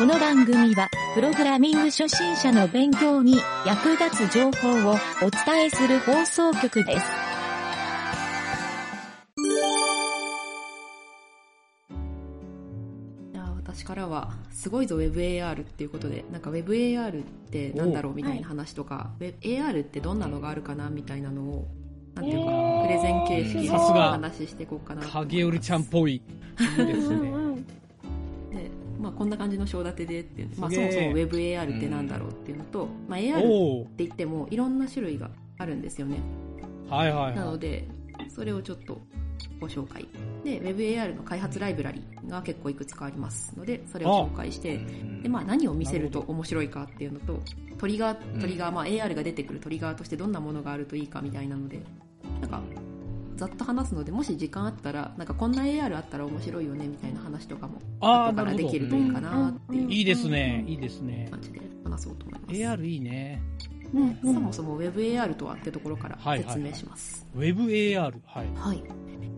この番組は、プログラミング初心者の勉強に役立つ情報をお伝えする放送局です。いや私からはすごいぞ WebAR っていうことでなんか WebAR ってなんだろうみたいな話とか、WebAR ってどんなのがあるかなみたいなのをなんていうか、プレゼン形式で話していこうかな影織ちゃんっぽい。いいですね。で、まあ、こんな感じの章立てでっていう、まあ、そもそも WebAR ってなんだろうっていうのと、まあ、AR って言ってもいろんな種類があるんですよね。はいはいはなのでそれをちょっとご紹介。で WebAR の開発ライブラリが結構いくつかありますのでそれを紹介してで、まあ、何を見せると面白いかっていうのとトリガートリガー、まあ、AR が出てくるトリガーとしてどんなものがあるといいかみたいなのでなんかざっと話すのでもし時間あったらなんかこんな AR あったら面白いよねみたいな話とかもあからできるといいかなっていうい。いいですね。いいですね。感じで話そうと思います。AR いいね。そもそも WebAR とはってところからはいはいはい説明します。WebAR。はい。はい。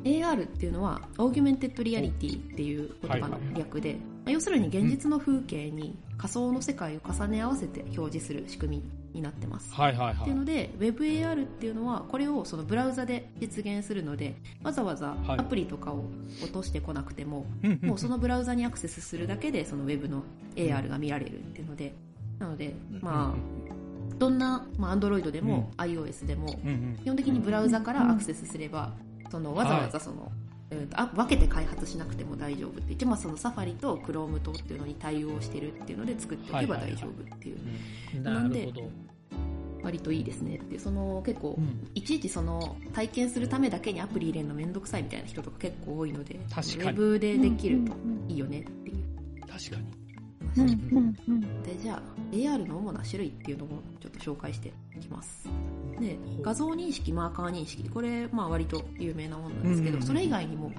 AR っていうのは Augmented Reality っていう言葉の略で、まあ要するに現実の風景に仮想の世界を重ね合わせて表示する仕組みになってます。はいはいはい。っていうの。で WebAR っていうのはこれをそのブラウザで実現するのでわざわざはい。アプリとかを落としてこなくても、うんうんもうそのブラウザにアクセスするだけでその Web の AR が見られるっていうのでなのでまあどんな、まあ、Android でも iOS でも基本的にブラウザからアクセスすればそのわざわざその、えーとあ分けて開発しなくても大丈夫って言って、まあ、そのサファリと Chrome とっていうのに対応してるっていうので作っておけば大丈夫っていう、うん。なるほど。割といいですねってその結構、うん。いちいちその体験するためだけにアプリ入れるのめんどくさいみたいな人とか結構多いので確かに。ウェブでできるといいよねっていう。確かに。話うんでじゃあ AR の主な種類っていうのをちょっと紹介していきます。で画像認識マーカー認識。これまあ割と有名なものなんですけど、うんそれ以外にも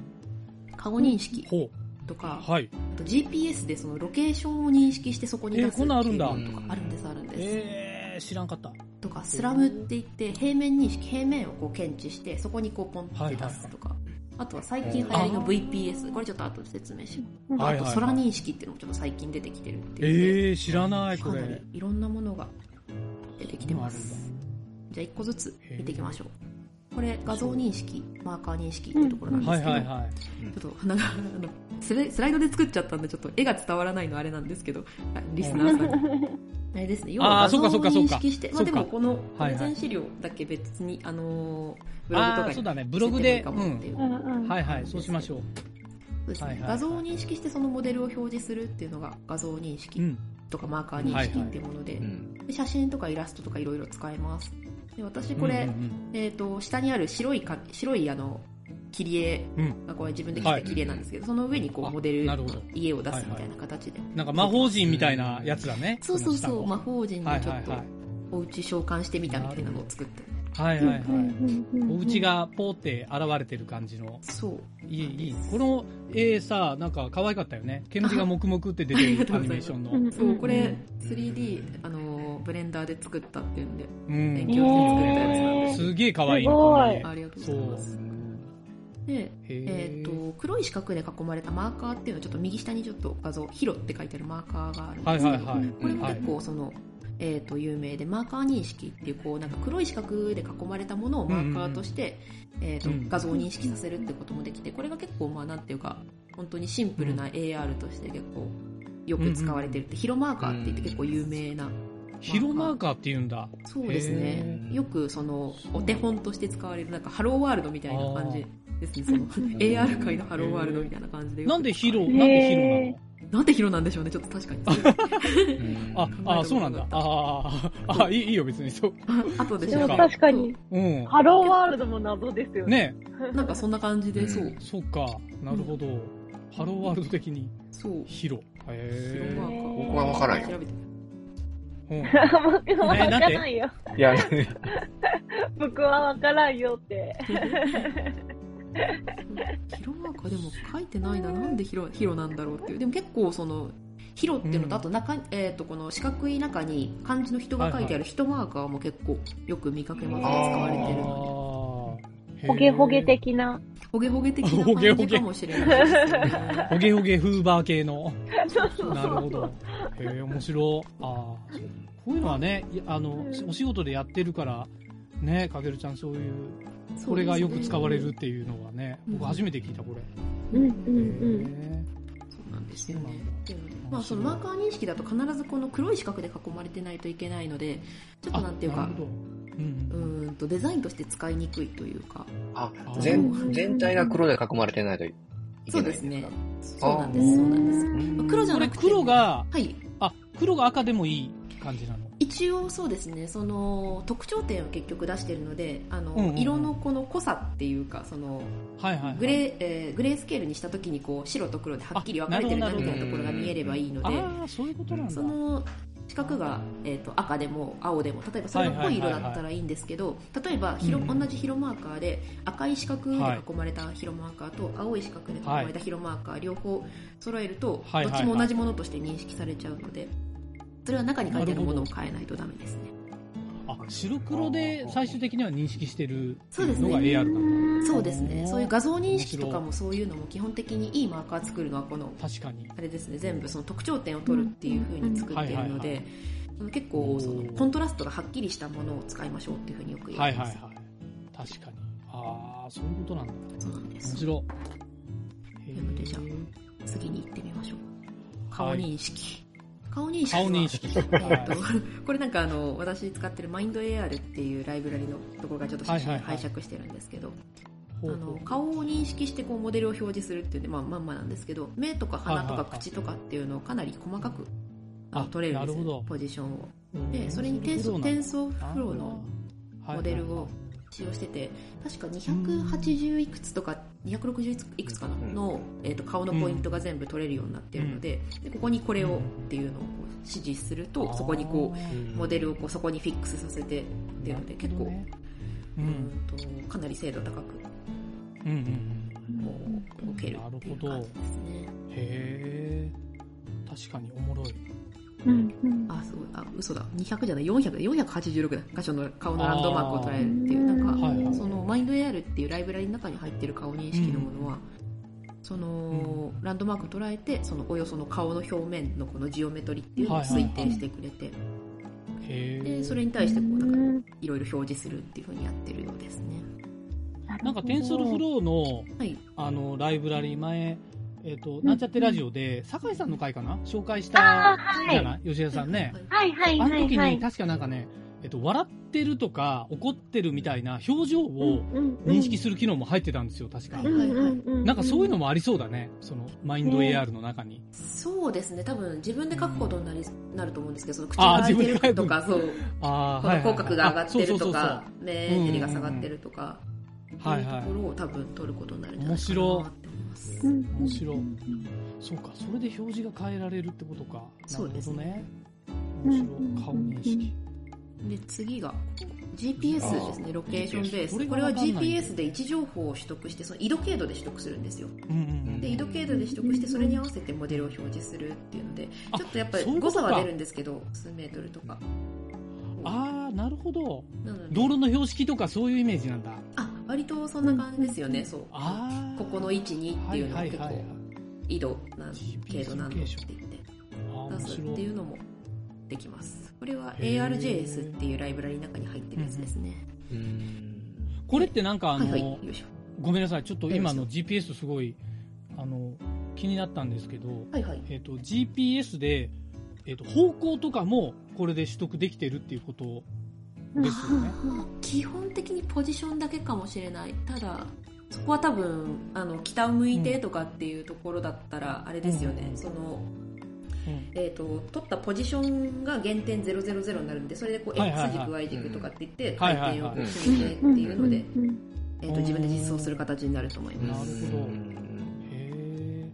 カゴ認識ほとか、う。はい。あと GPS でそのロケーションを認識してそこに出すっていうのとかあるんですあるんです、えー、知らんかった。とかスラムって言って平面認識平面をこう検知してそこにこうポンって出すとか、あとは最近流行りの VPS これちょっと後で説明します、はいはいはい。あと空認識っていうのもちょっと最近出てきてるっていう。えー、知らない、こかなりれ。いろんなものが出てきてまあするじゃあ1個ずつ見ていきましょうこれ画像認識マーカー認識っていうところなんですけど、はいはいはい。ちょっとなんかあのスライスライドで作っちゃったんでちょっと絵が伝わらないのはあれなんですけどあリスナーさんに あれですね要は画像をそうかそうかそうか認識してまあ、そうかでもこのプはいはいレゼン資料だけ別に、あのーブログとああ、かにそうだね。ブログで。いいかもっていううん。はいはい、そうしましょう。そうですねはいはいはい画像を認識してそのモデルを表示するっていうのが画像認識うん。とかマーカー認識っていうもので,、で写真とかイラストとかいろいろ使えますで私これ、うんうんえー、と下にある白いか白いあの切り絵うん。がこれ自分で切った切り絵なんですけど、その上にこあうモデル家を出すみたいな形で、なんか魔法陣みたいなやつだね。そうそうそう魔こ法陣にちょっと。お家召喚してみたみたいなのを作ってはいはいはい。お家がポーって現れてる感じの。そういい、いい。この絵さ、なんか可愛かったよね。煙が黙々って出てるアニメーションの。そうこれ 3D あのブレンダーで作ったっていうんでうん。勉強して作ったやつなんです。すげえ可愛い。い。ありがとうございます。でへえー、ーと黒い四角で囲まれたマーカーっていうのはちょっと右下にちょっと画像「ヒロ」って書いてあるマーカーがあるんはいですけど、はいはい。これもはい結構その、えー、と有名でマーカー認識っていうこうなんか黒い四角で囲まれたものをマーカーとして、えーとうん画像を認識させるってこともできてこれが結構まあなんていうか本当にシンプルな AR として結構よく使われてるって、ヒロマーカーって言って結構有名な、ヒロマーカーって言うんだ。そうですね。よくそのお手本として使われるなんかハローワールドみたいな感じですね。その AR 界のハローワールドみたいな感じで。なんでヒロ、なんでヒロなの？なんでヒロなんでしょうね。ちょっと確かに。あ、あ、そうなんだ。ああ、あ、いいいいよ、別に。そう。後ででも調べ確かに、うん。ハローワールドも謎ですよね。ね。なんかそんな感じで、そう。そうか。なるほど。ハローワールド的にそう。ヒロ。へヒロマーカー。僕は分からんよ。調べてうん。僕はわからんよ。いや、僕はわからんよって。ヒロマーカーでも書いてないななんでヒロヒロなんだろうっていうでも結構そのヒロっていうのと、あと中、えっ、と、この四角い中に漢字の人が書いてある人マーカーも結構よく見かけますね、使われてるのあーほげほげ。的な。ほげほげ的なほげほげ感じかもしれない。ほげほげフーバー系の。そうそうなるほど。へえ、面白い。ああ、こういうのはね、いあの、お仕事でやってるから、ね、かけるちゃんそういう、これがよく使われるっていうのはね、うん僕初めて聞いた、これ。うんうんうん。へそうなんですよねまあ、そのマーカー認識だと必ずこの黒い四角で囲まれてないといけないので、ちょっとなんていうか。うんとデザインとして使いにくいというか、ああ、全、全体が黒で囲まれてないといけないんですかそうですね。そうなんです、そうなんです。黒じゃなくて、黒が、はい。あ、黒が赤でもいい感じなの？一応そうですね、その特徴点を結局出してるので、あの、うんうんうん色のこの濃さっていうか、その、はいはいはい。グレー、えーグレースケールにした時にこう白と黒ではっきり分かれてるなみたいなところが見えればいいので、ああ、そういうことなんだ。その四角が、えー、と赤でも青でも例えばそれが濃い色だったらいいんですけど例えば同じ広マーカーで赤い四角で囲まれた広マーカーと青い四角で囲まれた広マーカー両方揃えるとどっちも同じものとして認識されちゃうのでそれは中に書いてあるものを変えないとダメですねあ、白黒で最終的には認識してるのが AR なんだ。そうですねそういう画像認識とかもそういうのも基本的にいいマーカー作るのはこの確かに。あれですね全部その特徴点を取るっていう風に作っているのはいはいはで結構そのコントラストがはっきりしたものを使いましょうっていう風によく言われます、はいはいはい。確かに。ああ、そういうことなんだ。そうなんです面白い。なのでじゃあ次に行ってみましょう顔はい認識、顔認識。は顔認識。これなんかあの私使ってる MindAR っていうライブラリのところがちょっと拝借してるんですけど、あの顔を認識してこうモデルを表示するっていうまあ、まんまなんですけど目とか鼻とか口とかっていうのをかなり細かく取れるんですよポジションを。うん。でそれに転送転送フローのはいモデルを使用してて確か280いくつとか260いくつかな？うん。の、えー、と顔のポイントが全部取れるようになってるので,、でここにこれをっていうのをこう指示するとそこにこうモデルをこうそこにフィックスさせてっていうので結構、うん。うんとかなり精度高くうんうんうん。こう動けるっていう感じですね。へえ確かにおもろいうんうん。あ、すごい。あ、嘘だ。200じゃない、400だ。486だ。箇所の顔のランドマークを捉えるっていう。なんか、はいはいその、マインド AR っていうライブラリの中に入ってる顔認識のものは、その、ランドマークを捉えて、その、およその顔の表面のこのジオメトリっていうのを推定してくれて、へえで、それに対してこう、なんか、いろいろ表示するっていうふうにやってるようですね。なんかテンソルフローのはい。あのライブラリ前えっ、となんちゃってラジオで酒井さんの回かな？紹介したじゃない？吉田さんね。はいはいはいあの時はいはい。に確かなんかね、えっと、笑ってるとか怒ってるみたいな表情を認識する機能も入ってたんですよ、確か。うんはいはい。なんかそういうのもありそうだね、そのマインド AR の中に。そうですね。多分、自分で書くことになり、なると思うんですけど、その口が開いてるとか、そう。あこの口角が上がってるとあか、目うんう。んうん。尻が下がってるとか、はいはい。そういうところを多分取ることになるんじゃないかな面白ます。面白いそうか、それで表示が変えられるってことか。なそうでするほどねね。面白い。顔認識。で、次が、GPS ですね、ロケーションベース。これは GPS で位置情報を取得して、その緯度経度で取得するんですよ。で、緯度経度で取得して、それに合わせてモデルを表示するっていうので、あちょっとやっぱり誤差は出るんですけど、数メートルとか。ああ、なるほど。道路の標識とかそういうイメージなんだ。あ、割とそんな感じですよね、そう。ここの位置にっていうのを結構緯度なん、GPS 経度なん度って言って出す。っていうのもできます。これは ARJS っていうライブラリの中に入ってるやつですね。うん。これってなんかあの、はいはい。ごめんなさい、ちょっと今の GPS すごい、あの、気になったんですけど、はいはい。えっ、と、GPS で、えっ、と、方向とかもこれで取得できてるっていうことですよね。基本的にポジションだけかもしれない。ただ、そこは多分、あの、北向いてとかっていうところだったら、あれですよね、うん。その、うん。えっ、と、取ったポジションが減点000になるんで、それでこう、X 軸、Y 軸とかって言って、回転をこう決めてっていうので、うん。えっ、と、自分で実装する形になると思います。なるほど。へえ。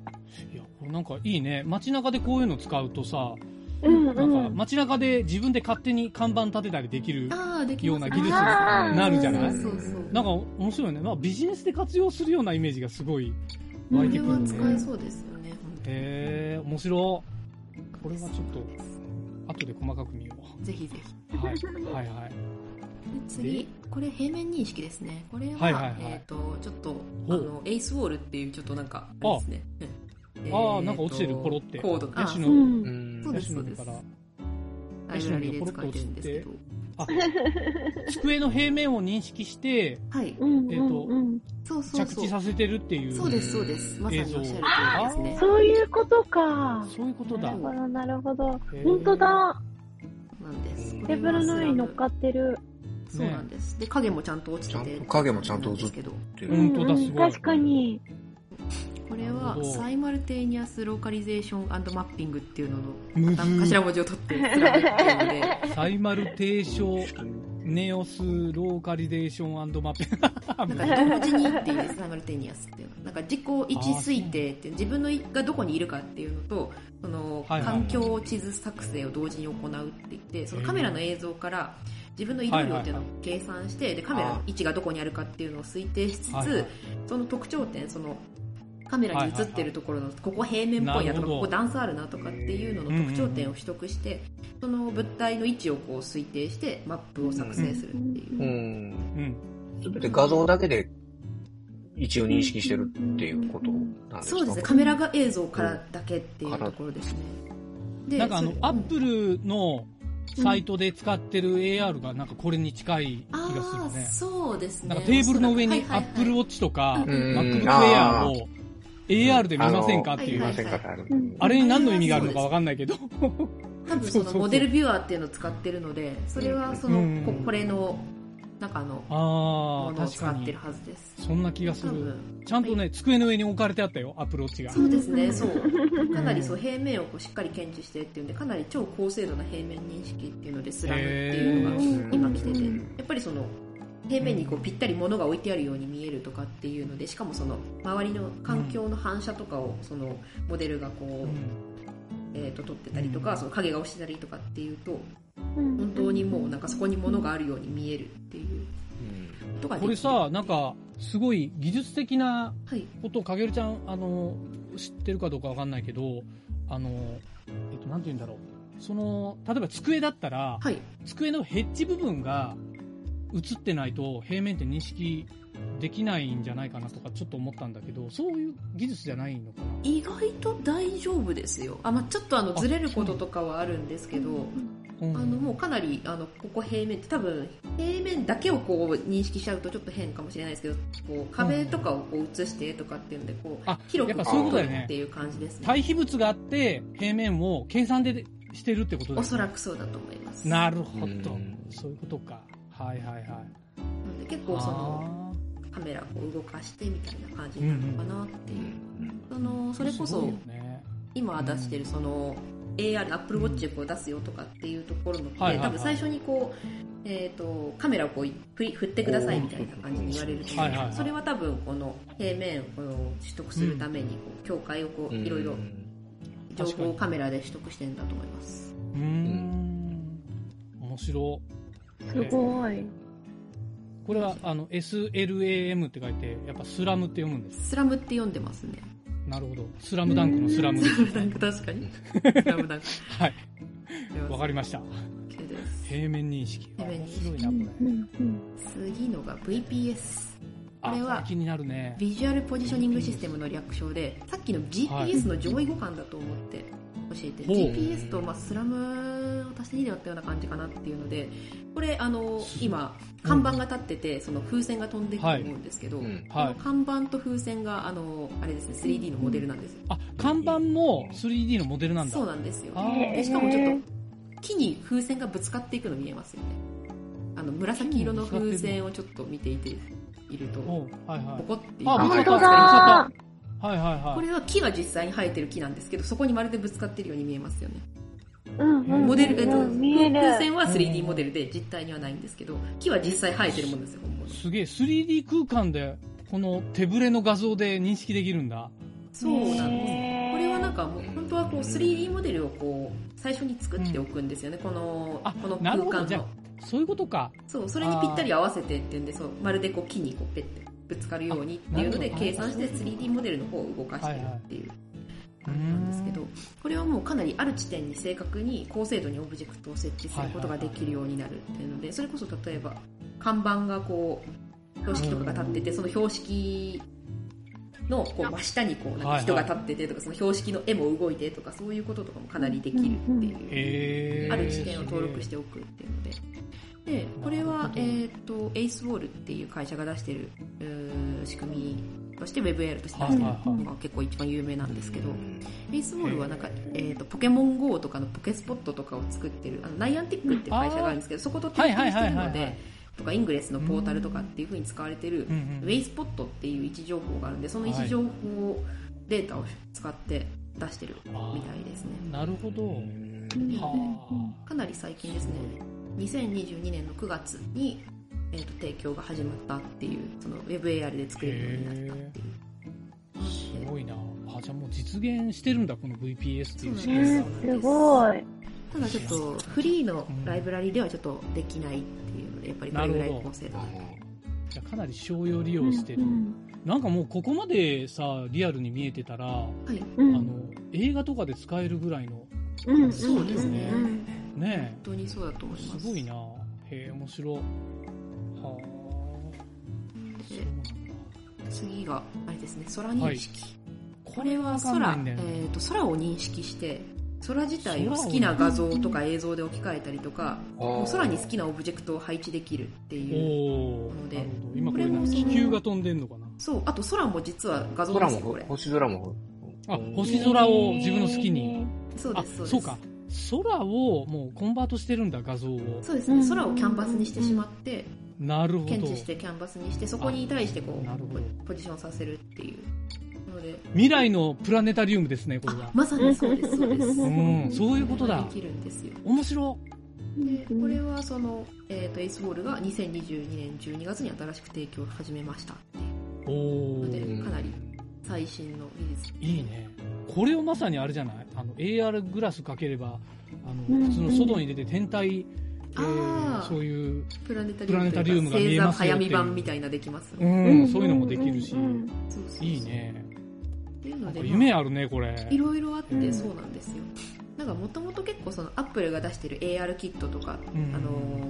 いや、これなんかいいね。街中でこういうの使うとさ、うんなんかうん。街中で自分で勝手に看板立てたりできるような技術になるじゃない？なんか面白いね。まあビジネスで活用するようなイメージがすごい湧いてくるね。使えそうですよね、へえ、面白い。これはちょっと、後で細かく見よぜひぜひ。う。はい。はいはい。で次、これ平面認識ですね。これは、はいはいはいえっ、と、ちょっと、あの、エイスウォールっていうちょっとなんか、あれですね。うんああ、なんか落ちてる、ポロって。コードあヤシの、うヤシの実から。ライブラリで使えてるんですけど。机の平面を認識して、はい。うん。えーとうんそうそうそう。着地させてるっていう。そうです、そうです。まさにおっしゃる通りですね。そういうことか。そういうことだなる。ほど、なるほど。本当だ。なんです。テーブルの上に乗っかってる。そうなんです。で、影もちゃんと落ちてて。ちゃんと影もちゃんと映っなんですけど。てる本当だすごい確かに。これはサイマルテーニアスローカリゼーションマッピングっていうのの頭文字を取っててで、サイマル提唱ネオスローカリゼーションマッピング。なんか同時にっていうサイマルテーニアスっていうの。なんか自己位置推定って自分のがどこにいるかっていうのと、その環境地図作成を同時に行うって言って、そのカメラの映像から自分の移動量っていうのを計算して、でカメラの位置がどこにあるかっていうのを推定しつつ、その特徴点、そのカメラに映ってるところの、ここ平面っぽいなとか、ここ段差あるなとかっていうのの特徴点を取得して、その物体の位置をこう推定して、マップを作成するっていう。うん。うん。すべて画像だけで位置を認識してるっていうことなんですか？そうですね、カメラが映像からだけっていうところですね。でなんかあのアップルのサイトで使ってる AR がなんかこれに近い気がするね。そうですね。なんかテーブルの上にはいはいはい Apple Watch とかうん MacBook あ Air を AR で見ませんかっていうあれに何の意味があるのかわかんないけど。多分その モデルビュアーっていうのを使ってるので、それはその、うんここれの中のああ、ものを使ってる。はずです。そんな気がする。ちゃんとね、机の上に置かれてあったよ、アプローチが。そうですね、そう。かなりそう平面をこうしっかり検知してっていうんで、かなり超高精度な平面認識っていうので、スラムっていうのが今来てて、やっぱりその、平面にこうぴったり物が置いてあるように見えるとかっていうので、しかもその周りの環境の反射とかをそのモデルがこう、うん。えー、と撮ってたりとか、その影が落ちてたりとかっていうと、うん。本当にもうなんかそこに物があるように見えるっていう。ことができるこれさ、なん、か、すごい技術的なはい、ことをかげるちゃん、あの、知ってるかどうかわかんないけど、あの、えっと、なんて言うんだろう。その、例えば机だったら、はい、机のヘッジ部分が映ってないと平面って認識できないんじゃないかなとかちょっと思ったんだけど、そういう技術じゃないのかな？意外と大丈夫ですよ。あ、まあ、ちょっとあのあずれることとかはあるんですけど、うんあのもうかなりあのここ平面って多分平面だけをこう認識しちゃうとちょっと変かもしれないですけどこう壁とかをこう映してとかっていうのでこうあ広くそういうことだよね。っていう感じですね。対比物があって平面を計算でしてるってことだよね。おそらくそうだと思います。なるほど。うん。そういうことかはいはいはい。なので結構そのカメラを動かしてみたいな感じになるのかなっていう、そのそれこそ今出してるその AR、Apple Watch を出すよとかっていうところのって、はいはいはい。多分最初にこう、えー、とカメラをこう振り振ってくださいみたいな感じに言われると思うんですけどはいはいはい。それは多分この平面を取得するためにこう境界をこういろいろ情報をカメラで取得してるんだと思います。うーん。面白すごい。これはあの SLAM って書いてやっぱスラムって読むんですスラムって読んでますね。なるほどスラムダンクのスラムですなんか確かに。スラムダンク。はいわかりました。平面認識平面認識面白いなこうんれうん次のが VPS。あこれはこれ気になるねビジュアルポジショニングシステムの略称で、さっきの GPS の上位互換だと思って教えて、ほう GPS と、まあ、スラムを足して2で割ったような感じかなっていうので、これ、あの、今、看板が立ってて、その風船が飛んでいくと思うんですけど、はい。看板と風船が、あの、あれですね、3D のモデルなんですよ。あ看板も 3D のモデルなんだ。そうなんですよ。でしかもちょっと、木に風船がぶつかっていくの見えますよね。あの、紫色の風船をちょっと見ていて、いると、はいはい。ポコっていうあはいはいはい。これは木が実際に生えてる木なんですけど、そこにまるでぶつかってるように見えますよね。モデル、えっと。風船は 3D モデルで実体にはないんですけど、木は実際生えてるものですよ、本物。すげえ。3D 空間でこの手ぶれの画像で認識できるんだ。そうなんです。これはなんかもう本当はこう 3D モデルをこう最初に作っておくんですよね、このあこのな空間の。そういうことか。そう、それにぴったり合わせてっていうんで、そうまるでこう木にこうペッてぶつかるようにっていうので計算して 3D モデルの方を動かしてるっていう。感じなんですけど、これはもうかなりある地点に正確に高精度にオブジェクトを設置することができるようになるっていうので、それこそ例えば看板がこう、標識とかが立ってて、その標識のこう真下にこうなんか人が立っててとか、その標識の絵も動いてとか、そういうこととかもかなりできるっていう。ある地点を登録しておくっていうので。で、これは、えっ、と、8th Wall っていう会社が出してる、仕組みとして WebAR として出してるのが結構一番有名なんですけど、8th Wall はなんか、えっ、と、ポケモン GO とかのポケスポットとかを作ってる、あの、 Niantic っていう会社があるんですけど、そこと提携してるのはいはいはいはいはい。で、とか Ingress のポータルとかっていう風に使われてる、 Wayspot っていう位置情報があるんで、その位置情報データを使って出してるみたいですね。なるほど。はかなり最近ですね、2022年の9月に、えー、と提供が始まったっていう、その WebAR で作れるようになったっていう。あ。すごいな。あ、じゃあもう実現してるんだ、この VPS っていう仕組みす。すごい。ただちょっとフリーのライブラリではちょっとできないっていうので、やっぱりこれぐらい高精度じゃあかなり商用利用してるう。んなんかもうここまでさ、リアルに見えてたら、はい。うんあの、映画とかで使えるぐらいの、うんそうですねうんね本当にそうだと思います。すごいな。へえ、面白。次が、あれですね、空認識。ここれは空、ねえー、と空を認識して、空自体を好きな画像とか映像で置き換えたりとか、もう空に好きなオブジェクトを配置できるっていう。ので。今これこれも何気球が飛んでんのかな？そう、あと空も実は画像で空すよ、これ、。も星空も。あ、星空を自分の好きに。あそうです、そうです。そうか。空をもうコンバートしてるんだ、画像を。そうですね、空をキャンバスにしてしまって、なるほど。検知してキャンバスにして、そこに対してこう、ポジションさせるっていう。ので、未来のプラネタリウムですね、これは。まさにそうです、そうです。うん、そういうことだで。きるんですよ。面白。で、これはその、えっ、と、エイスボールが2022年12月に新しく提供を始めましたっていうおので、ーかなり最新の技術。いいね。これをまさにあれじゃない？あの、AR グラスかければ、あの、うん普通の外に出て天体、えあーーそういう、プラネタプラネタリウムが見えますよ早見版みたいなできますうね。ん、そういうのもできるし、いい。ね。っていうので、夢あるね、これ。いろいろあってうんそうなんですよ。なんかもともと結構そのアップルが出してる AR キットとか、うんあの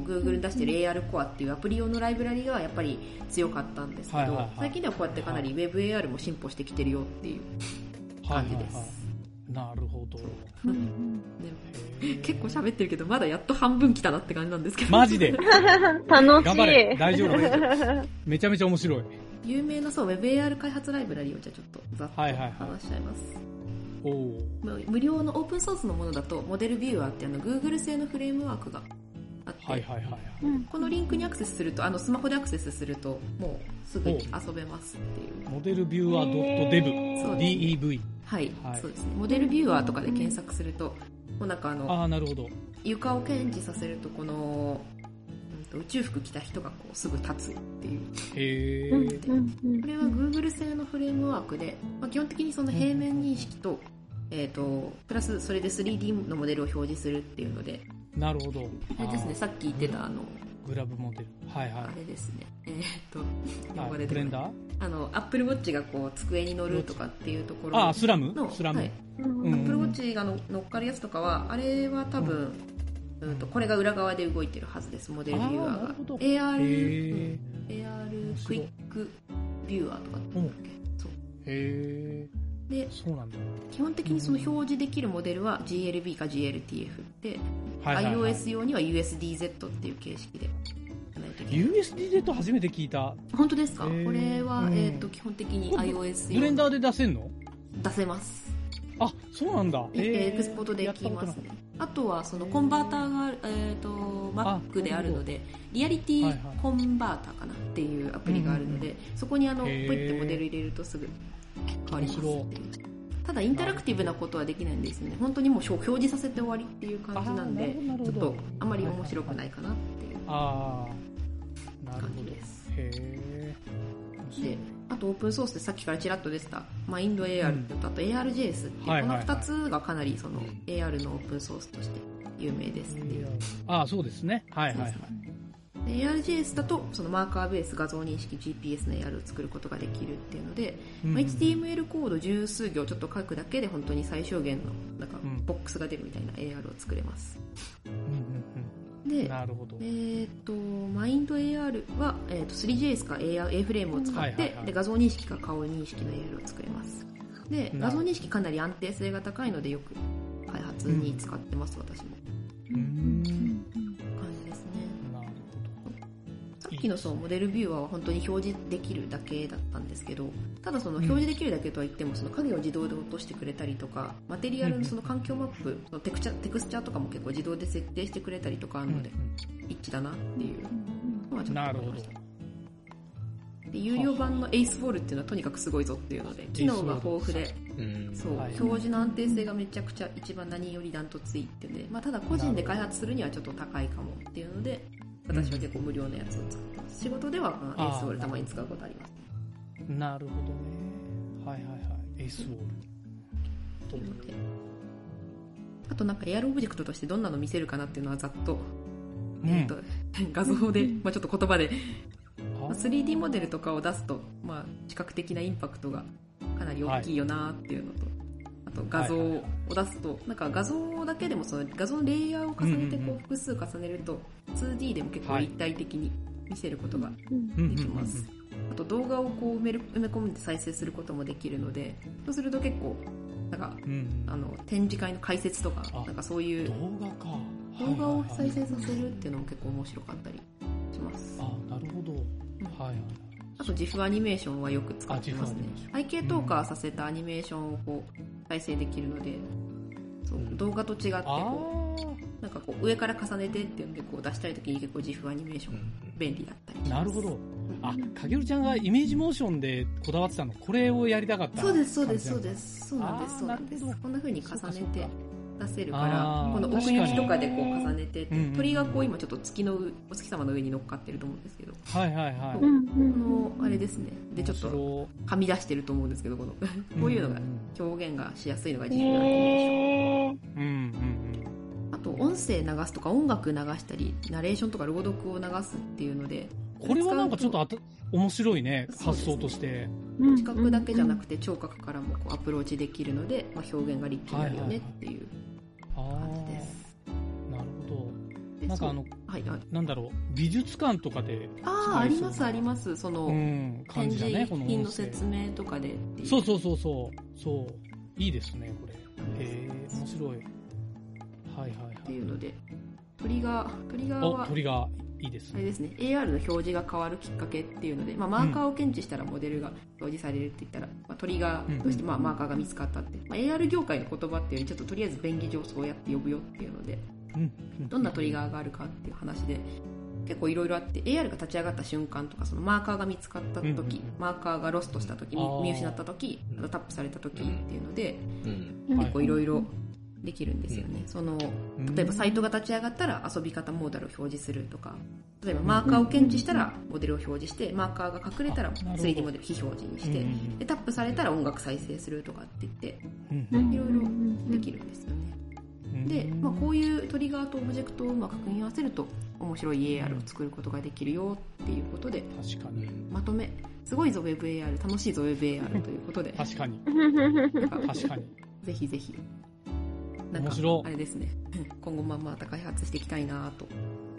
Google に出してる AR コアっていうアプリ用のライブラリがやっぱり強かったんですけど、はいはいはい最近ではこうやってかなり WebAR も進歩してきてるよっていうはいはい感じです。はい。なるほど。でへー結構喋ってるけど、まだやっと半分来たなって感じなんですけど。マジで 楽し頑張れい。大丈夫めちゃめちゃ面白い。有名なそう、WebAR 開発ライブラリをじゃあちょっとざっとはいはいはい話しちゃいます。おお無無料のオープンソースのものだと、モデルビューアーってあの Google 製のフレームワークがあって、はいはいはいはい。うんこのリンクにアクセスすると、あのスマホでアクセスすると、もうすぐに遊べますっていう。モデルビューアー .dev。DEV。はい、はいそうですね。モデルビューアーとかで検索すると、もうなんかあの、ああ、なるほど。床を検知させると、この、うんと宇宙服着た人がこうすぐ立つっていう。へえ。これは Google 製のフレームワークで、まあ、基本的にその平面認識と、えっ、と、プラスそれで 3D のモデルを表示するっていうので、なるほど。あれですね、あさっき言ってたあの、ーグラブモデル。はいはあれですね、えっ、と、い。呼ばはい、れてるブレンダー？あの、Apple Watch がこう机に乗るとかっていうところああ、スラム？の、スラム。はい、うんうん Apple Watch がの乗っかるやつとかは、あれは多分、うんとこれが裏側で動いてるはずです、 model viewer が。AR、へうん AR クイックビューアーとかって言うんだっけそう。へえ。で、そうなんだ。基本的にその表示できるモデルは GLB か GLTF で、はいはい、はい。iOS 用には USDZ っていう形式でやらないといけない。USDZ 初めて聞いた。本当ですか？こへーれは、うんえっ、と、基本的に iOS 用ブレンダーで出せんの？出せます。あ、そうなんだ。えへーエクスポートできますね。あとは、そのコンバーターがえっ、と、Mac であるので、リアリティはいはいコンバーターかなっていうアプリがあるので、そこにあの、ポイってモデル入れるとすぐ変わりますっていう。ただ、インタラクティブなことはできないんですね。本当にもう表示させて終わりっていう感じなんでちょっとあまり面白くないかなっていうあ感。じです。へで、あとオープンソースでさっきからちらっと出てた、マインド AR ってあと ARJS っていう、このはいはいはい2つがかなりその AR のオープンソースとして有名ですっていう。ああ、そうですね。はいはいはい。で ARJS だとそのマーカーベース画像認識 GPS の AR を作ることができるっていうので、うんまあ HTML コード十数行ちょっと書くだけで本当に最小限のなんかうんボックスが出るみたいな AR を作れます。で、なるほどえ。ー、とマインド AR は、えー、と 3JS か AR A フレームを使って、はいはいはいで画像認識か顔認識の AR を作れますで画像認識かなり安定性が高いのでよく開発に使ってます、私もうーん。感じですねなるさっきのそうモデルビューアーは本当に表示できるだけだったんですけどただその表示できるだけとは言ってもその影を自動で落としてくれたりとかマテリアルのその環境マップそのテクチャテクスチャーとかも結構自動で設定してくれたりとかある。ので、一致だなっていうのはちょっとなるほど思いました。で有料版のエイスボールっていうのはとにかくすごいぞっていうので機能が豊富でうん。そう、はい表示の安定性がめちゃくちゃ一番何よりダントツいいってで、まあ、ただ個人で開発するにはちょっと高いかもっていうので私は結構無料のやつを使ってます。仕事ではまあスボールたまに使うことあります。なるほどね。はいはいはい。エースウォール。って。いうのであとなんかエアロオブジェクトとしてどんなの見せるかなっていうのはざっと,、うん。えーと画像で、まあ、ちょっと言葉で。あ。3D モデルとかを出すと、まあ、視覚的なインパクトがかなり大きいよなっていうのと、あと画像を出すと、なんか画像だけでもその画像のレイヤーを重ねてこう複数重ねると 2D でも結構立体的に見せることがうんできます。あと動画をこう埋める埋め込んで再生することもできるので、そうすると結構なんかあの展示会の解説とかあなんかそういう動画か。動画を再生させるっていうのも結構面白かったりします。あ、なるほど。はいはい。あと GIF アニメーションはよく使ってますね。背景投下させたアニメーションをこう再生できるのでそううん。動画と違ってあこうなんかこう上から重ねてっていうのでこう出したい時に結構 GIF アニメーション便利だったりしあ、ます。なるほど。あ、かげるちゃんがイメージモーションでこだわってたの、これをやりたかった。そうですそうですそうですそうなんです。そうなんですこんな風に重ねて出せるかあらーこの奥行きとかでこう重ねてってうんうん鳥がこう今ちょっと月の上お月様の上に乗っかってると思うんですけど。はいはいはい。このあれですね。でちょっと面はみ出してると思うんですけどこのこういうのがうん表現がしやすいのが GIF アニメーションうんうんあと音声流すとか音楽流したりナレーションとか朗読を流すっていうのでうん。これはなんかちょっとあた面白いね、発想として。視覚だけじゃなくて聴覚からもこうアプローチできるので、まあ、表現がリッチになるよねっていう。あ感じです。あ、なるほでど。なんかあの、はいはい、なんだろう、美術館とかでああありますありまますその、うん、感展じだね、示この品の。説明とかでそうそうそうそう。そう。いいですね、これ。へえ、面白い。はいはいってはい。いうのでトリガートリガーお、は鳥がいいですね。あれですね。AR の表示が変わるきっかけっていうので、まあ、マーカーを検知したらモデルが表示されるって言ったら、まあ、トリガーとしてまあマーカーが見つかったって、まあ、AR 業界の言葉っていうよりちょっととりあえず便宜上そうやって呼ぶよっていうのでうんうんどんなトリガーがあるかっていう話で結構いろいろあって AR が立ち上がった瞬間とかそのマーカーが見つかった時、うんうん。うんマーカーがロストした時見失った時あとタップされた時っていうのでうん。はい。結構いろいろできるんですよね、うんそのうん。例えばサイトが立ち上がったら遊び方モーダルを表示するとか例えばマーカーを検知したらモデルを表示してマーカーが隠れたらあなるほど。3D モデル非表示にして、うんでタップされたら音楽再生するとかって言ってうんいろいろできるんですよね。うんで、まあ、こういうトリガーとオブジェクトをうまく組み合わせると面白い AR を作ることができるよっていうことで確かに。まとめすごいぞ WebAR 楽しいぞ WebAR ということで確かに。確かに。ぜひぜひなんかあれですね。今後ままた開発していきたいなと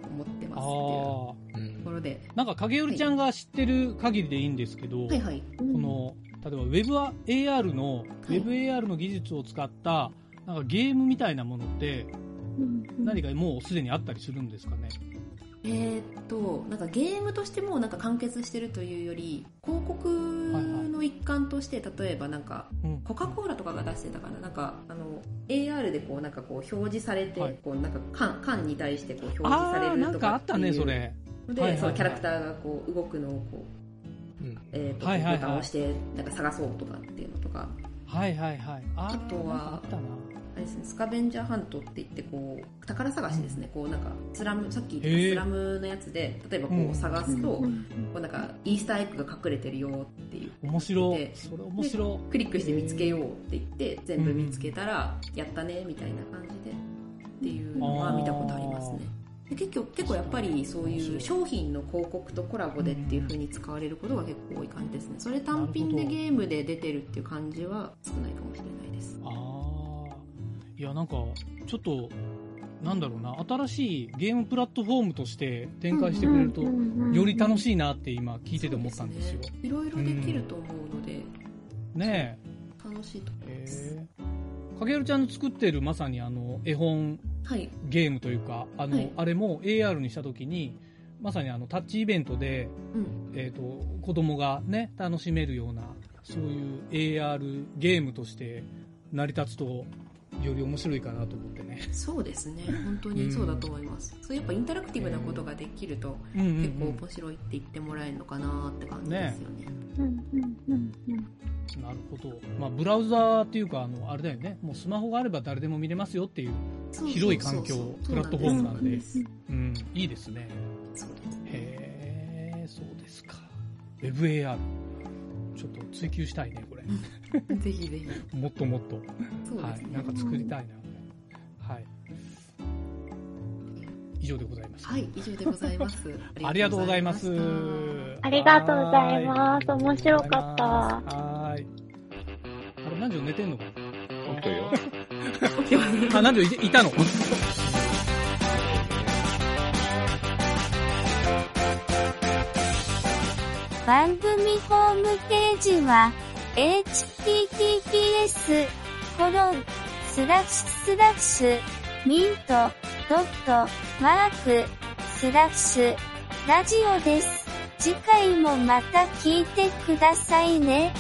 思ってます。っていうああ。うんところで。なんか影織ちゃんが知ってる限りでいいんですけど、はい。はいこの、例えば WebAR の、い。WebAR の技術を使った、なんかゲームみたいなものって、何かもうすでにあったりするんですかね？えーっとなんかゲームとしてもなんか完結してるというより広告の一環として例えばなんかうん。コカ・コーラとかが出してたかな？なんかあの AR でこうなんかこう表示されて、はい。こうなんか缶缶に対してこう表示されるなんかあったね、それ。ので、そのキャラクターがこう動くのをこう、うん。えーとボタンを押してなんか探そうとかっていうのとか。はいはいはい。あとはあれですねスカベンジャーハントって言ってこう宝探しですね、こうなんかスラムさっき言ったスラムのやつで例えばこう探すと、こうなんかイースターエッグが隠れてるよ面白それ面白い。クリックして見つけようって言って全部見つけたらやったねみたいな感じで。っていうのは見たことありますね。で結構結構やっぱりそういう商品の広告とコラボでっていう風に使われることが結構多い感じですね。それ単品でゲームで出てるっていう感じは少ないかもしれないです。ああ。いや、なんか、ちょっと、なんだろうな、新しいゲームプラットフォームとして展開してくれると、より楽しいなって今聞いてて思ったんですよ。そうねいろいろできると思うので、ね楽しいと思いえ。ます。へえ。かけるちゃんの作ってるまさにあの、絵本はい。ゲームというか、あの、はいあれも AR にした時に、まさにあの、タッチイベントで、うん。えっ、と、子供がね、楽しめるような、そういう AR ゲームとして成り立つと、より面白いかなと思ってね。そうですね。本当にそうだと思います。そうやっぱインタラクティブなことができると、うんうん、うん。結構面白いって言ってもらえるのかなって感じですよね。うんうんうんうんなるほど。まあ、ブラウザーっていうか、あの、あれだよね。もうスマホがあれば誰でも見れますよっていう、そうそうそうそう広い環境プラットフォームなんでそううん、いいですね。へえ、そうですか。WebAR。ちょっと追求したいね、これ。ぜひぜひ。もっともっと。そうですね。はい。なんか作りたいな。はい。以上でございます。はい、以上でございます。ありがとうございます。ありがとうございます。面白かった。はーい。あれ、南條寝てんのか本当よ。な あ、南條いていたの？番組ホームページは、https, コロン、スラッシュスラッシュ、ミント、ドット、マーク、スラッシュ、ラジオです。次回もまた聞いてくださいね。